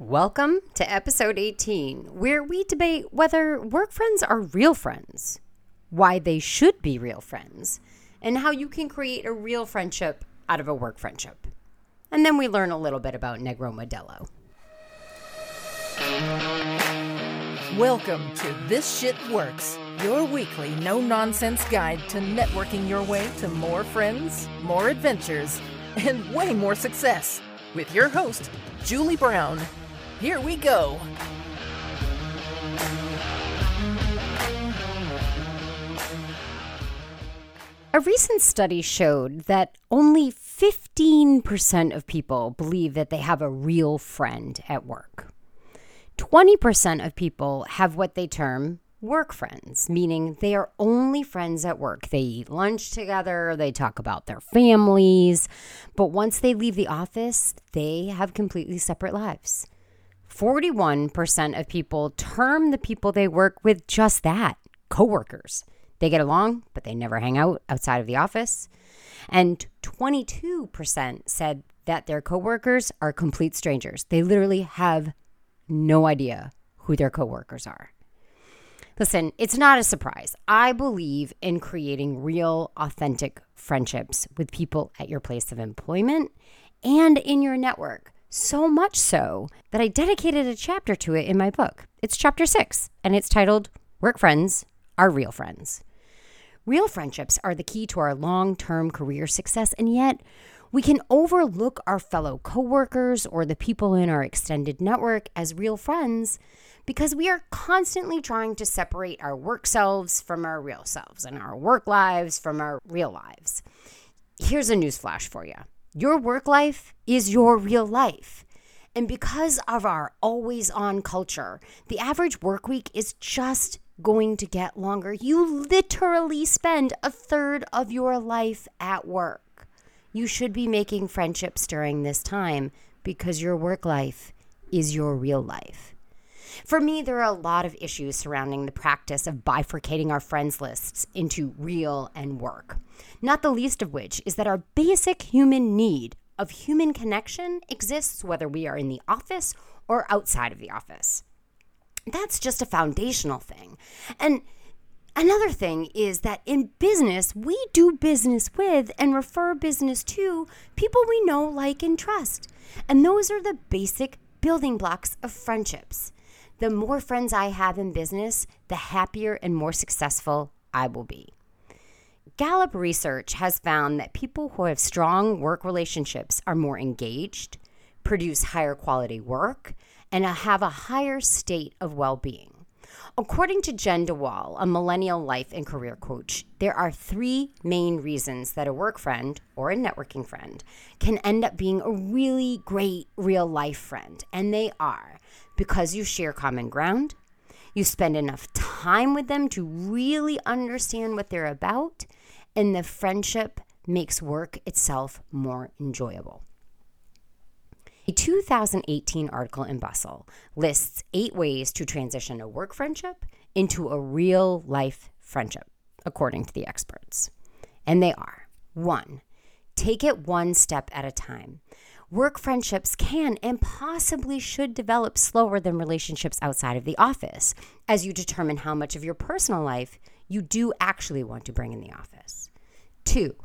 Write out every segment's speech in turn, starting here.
Welcome to episode 18, where we debate whether work friends are real friends, why they should be real friends, and how you can create a real friendship out of a work friendship. And then we learn a little bit about Negro Modelo. Welcome to This Shit Works, your weekly no nonsense guide to networking your way to more friends, more adventures, and way more success. With your host, Julie Brown. Here we go. A recent study showed that only 15% of people believe that they have a real friend at work. 20% of people have what they term work friends, meaning they are only friends at work. They eat lunch together, they talk about their families, but once they leave the office, they have completely separate lives. 41% of people term the people they work with just that coworkers. They get along, but they never hang out outside of the office. And 22% said that their coworkers are complete strangers. They literally have no idea who their coworkers are. Listen, it's not a surprise. I believe in creating real, authentic friendships with people at your place of employment and in your network. So much so that I dedicated a chapter to it in my book. It's chapter six, and it's titled Work Friends Are Real Friends. Real friendships are the key to our long term career success, and yet we can overlook our fellow coworkers or the people in our extended network as real friends because we are constantly trying to separate our work selves from our real selves and our work lives from our real lives. Here's a newsflash for you your work life is your real life. And because of our always on culture, the average work week is just going to get longer. You literally spend a third of your life at work you should be making friendships during this time because your work life is your real life. For me, there are a lot of issues surrounding the practice of bifurcating our friends lists into real and work. Not the least of which is that our basic human need of human connection exists whether we are in the office or outside of the office. That's just a foundational thing. And Another thing is that in business, we do business with and refer business to people we know, like, and trust. And those are the basic building blocks of friendships. The more friends I have in business, the happier and more successful I will be. Gallup research has found that people who have strong work relationships are more engaged, produce higher quality work, and have a higher state of well being. According to Jen DeWall, a millennial life and career coach, there are three main reasons that a work friend or a networking friend can end up being a really great real life friend. And they are because you share common ground, you spend enough time with them to really understand what they're about, and the friendship makes work itself more enjoyable. A 2018 article in Bustle lists eight ways to transition a work friendship into a real life friendship, according to the experts. And they are one, take it one step at a time. Work friendships can and possibly should develop slower than relationships outside of the office as you determine how much of your personal life you do actually want to bring in the office. Two,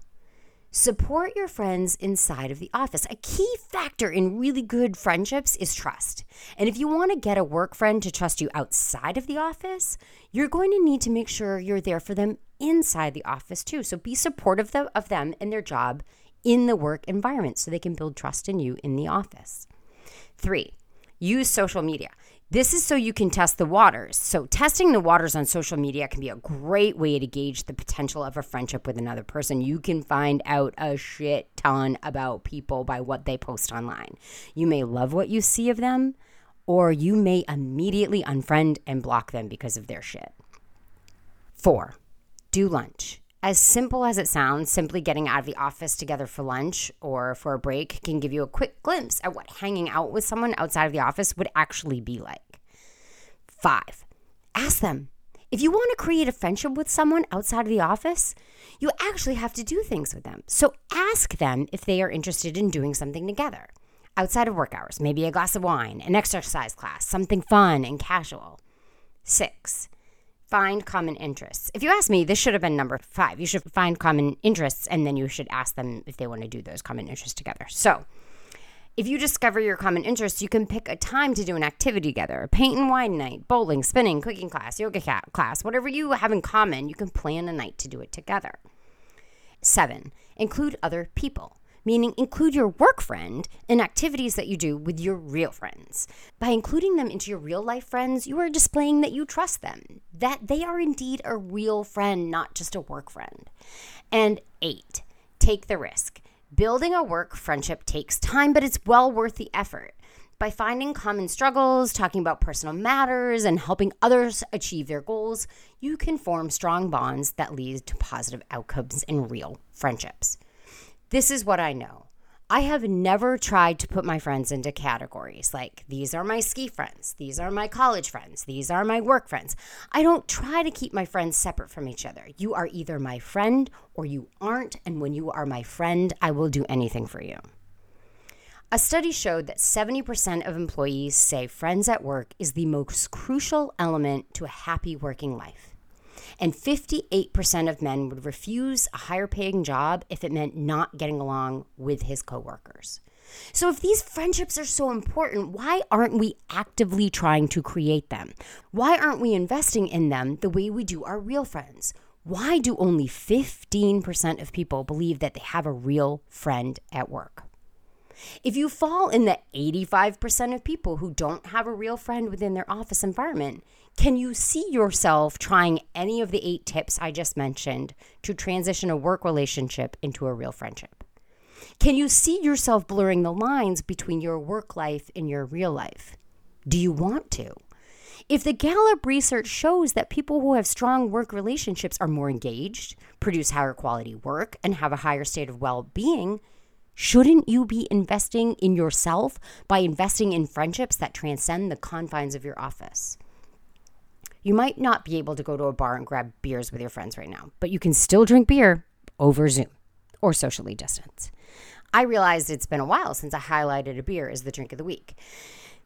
Support your friends inside of the office. A key factor in really good friendships is trust. And if you want to get a work friend to trust you outside of the office, you're going to need to make sure you're there for them inside the office too. So be supportive of them and their job in the work environment so they can build trust in you in the office. Three, use social media. This is so you can test the waters. So, testing the waters on social media can be a great way to gauge the potential of a friendship with another person. You can find out a shit ton about people by what they post online. You may love what you see of them, or you may immediately unfriend and block them because of their shit. Four, do lunch. As simple as it sounds, simply getting out of the office together for lunch or for a break can give you a quick glimpse at what hanging out with someone outside of the office would actually be like. Five, ask them. If you want to create a friendship with someone outside of the office, you actually have to do things with them. So ask them if they are interested in doing something together. outside of work hours, maybe a glass of wine, an exercise class, something fun and casual. Six, find common interests. If you ask me, this should have been number five. You should find common interests and then you should ask them if they want to do those common interests together. So, if you discover your common interests, you can pick a time to do an activity together paint and wine night, bowling, spinning, cooking class, yoga class, whatever you have in common, you can plan a night to do it together. Seven, include other people meaning include your work friend in activities that you do with your real friends. By including them into your real life friends, you are displaying that you trust them, that they are indeed a real friend, not just a work friend. And eight, take the risk. Building a work friendship takes time, but it's well worth the effort. By finding common struggles, talking about personal matters, and helping others achieve their goals, you can form strong bonds that lead to positive outcomes in real friendships. This is what I know. I have never tried to put my friends into categories like these are my ski friends, these are my college friends, these are my work friends. I don't try to keep my friends separate from each other. You are either my friend or you aren't, and when you are my friend, I will do anything for you. A study showed that 70% of employees say friends at work is the most crucial element to a happy working life and 58% of men would refuse a higher paying job if it meant not getting along with his coworkers. So, if these friendships are so important, why aren't we actively trying to create them? Why aren't we investing in them the way we do our real friends? Why do only 15% of people believe that they have a real friend at work? If you fall in the 85% of people who don't have a real friend within their office environment, can you see yourself trying any of the eight tips I just mentioned to transition a work relationship into a real friendship? Can you see yourself blurring the lines between your work life and your real life? Do you want to? If the Gallup research shows that people who have strong work relationships are more engaged, produce higher quality work, and have a higher state of well being, Shouldn't you be investing in yourself by investing in friendships that transcend the confines of your office? You might not be able to go to a bar and grab beers with your friends right now, but you can still drink beer over Zoom or socially distance. I realized it's been a while since I highlighted a beer as the drink of the week.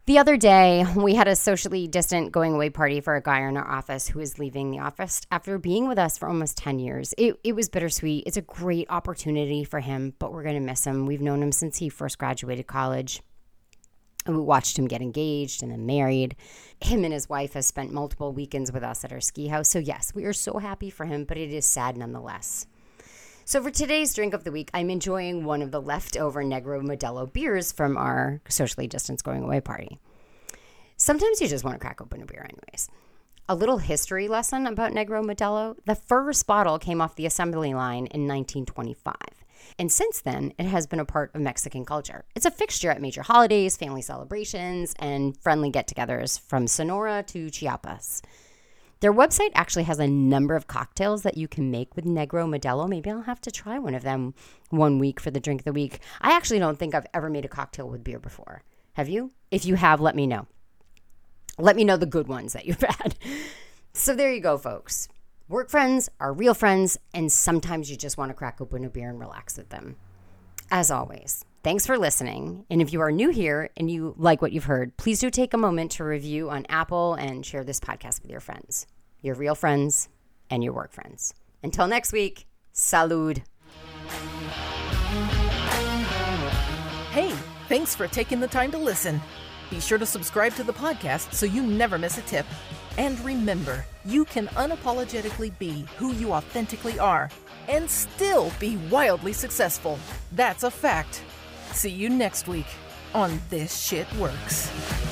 The other day, we had a socially distant going away party for a guy in our office who is leaving the office after being with us for almost 10 years. It, it was bittersweet. It's a great opportunity for him, but we're going to miss him. We've known him since he first graduated college. And we watched him get engaged and then married. Him and his wife have spent multiple weekends with us at our ski house. So, yes, we are so happy for him, but it is sad nonetheless. So for today's drink of the week, I'm enjoying one of the leftover Negro Modelo beers from our socially distanced going away party. Sometimes you just want to crack open a beer, anyways. A little history lesson about Negro Modelo. The first bottle came off the assembly line in 1925. And since then, it has been a part of Mexican culture. It's a fixture at major holidays, family celebrations, and friendly get togethers from Sonora to Chiapas. Their website actually has a number of cocktails that you can make with Negro Modelo. Maybe I'll have to try one of them one week for the drink of the week. I actually don't think I've ever made a cocktail with beer before. Have you? If you have, let me know. Let me know the good ones that you've had. So there you go, folks. Work friends are real friends, and sometimes you just want to crack open a beer and relax with them. As always, Thanks for listening. And if you are new here and you like what you've heard, please do take a moment to review on Apple and share this podcast with your friends, your real friends, and your work friends. Until next week, salud. Hey, thanks for taking the time to listen. Be sure to subscribe to the podcast so you never miss a tip. And remember, you can unapologetically be who you authentically are and still be wildly successful. That's a fact. See you next week on This Shit Works.